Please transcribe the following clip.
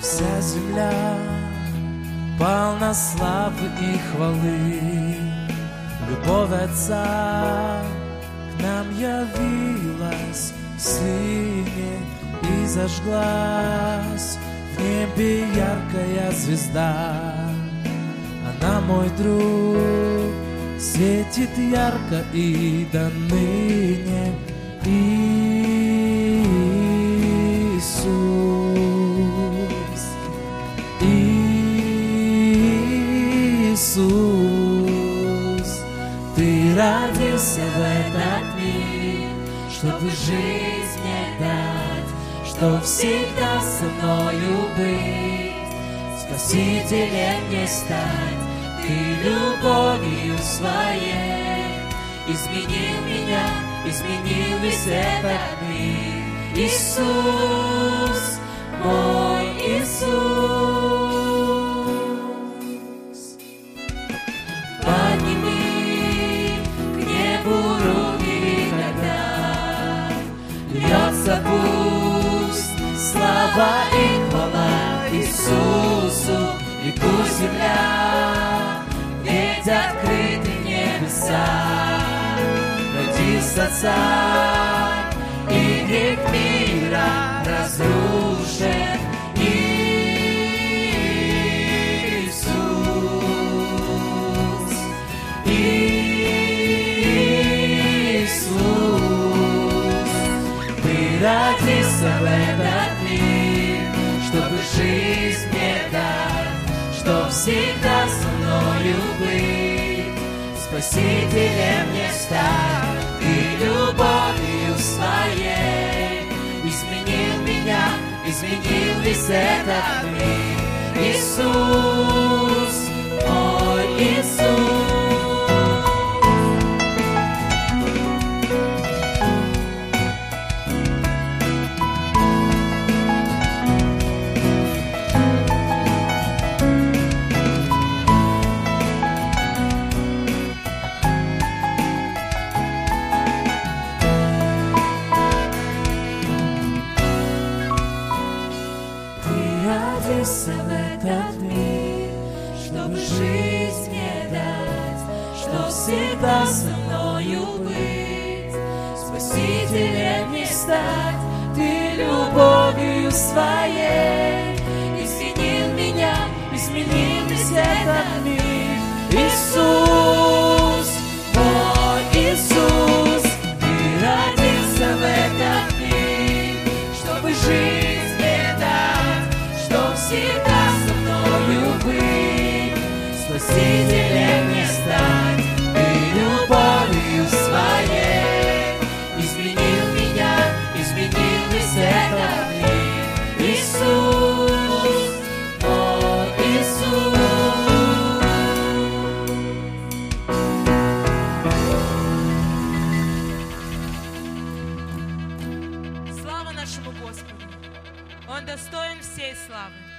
Вся земля полна славы и хвалы. Любовь Отца к нам явилась Сыне и зажглась в небе яркая звезда. Она мой друг, светит ярко и до ныне. Иисус, Иисус, Ты родился в этот мир, чтобы жизнь мне дать, что всегда со мною быть, Спасителем мне стать, Ты любовью своей изменил меня, изменил весь этот мир. Иисус, мой Иисус. Земля, ведь открыты небеса, родился царь, и грех мира разрушен. Иисус, Иисус, Ты родился в этот мир, чтобы жизнь мне дать, что всегда со мною быть, Спасителем мне стать. Ты любовью своей изменил меня, изменил весь этот мир. Иисус, Родился в этот мир, чтобы жизнь мне дать, что всегда со мною быть, Спасителем мне стать. Ты любовью своей изменил меня, изменил весь этот мир. Иисус, мой Иисус, Ты родился в этот мир, чтобы жизнь спасителем не стать, ты любовью своей изменил меня, изменил весь этот Иисус, о Иисус. Слава нашему Господу, Он достоин всей славы.